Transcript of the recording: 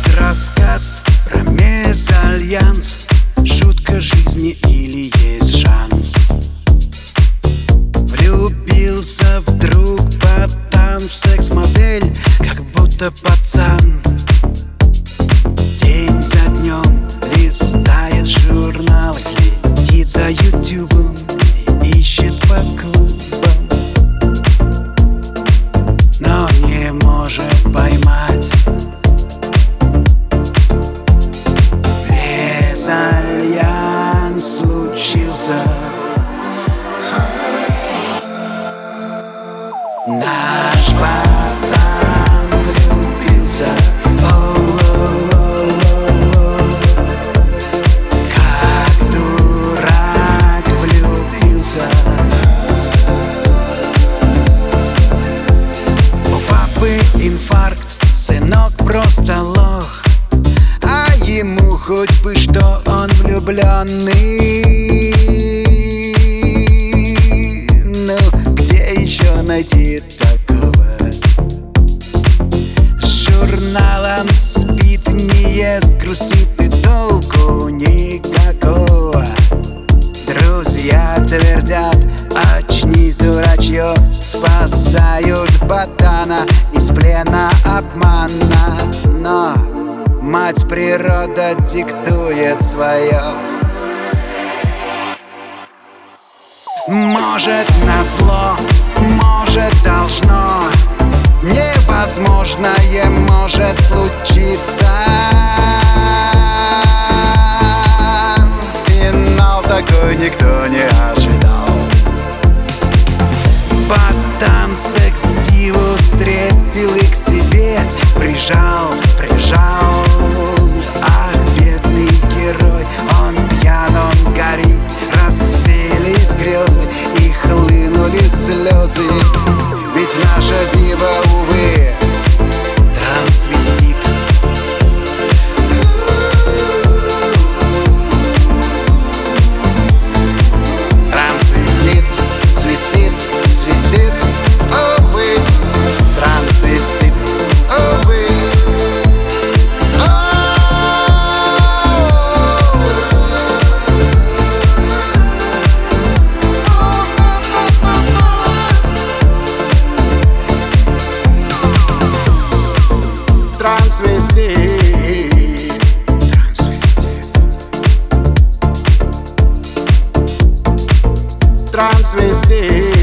Этот рассказ про мезальянс. Шутка жизни или есть шанс? Влюбился вдруг потом в секс-модель Как будто пацан. День за днем листает журнал Следит за ютубом инфаркт, сынок просто лох. А ему хоть бы что, он влюбленный. Ну, где еще найти такого? С журналом спит, не ест, грустит и толку никакого. Друзья твердят, очнись, дурачье Спасают ботана обмана Но мать природа диктует свое. Может назло, может должно. Невозможное может случиться wyjrzał Transvestite. Transvestite. Transvestite.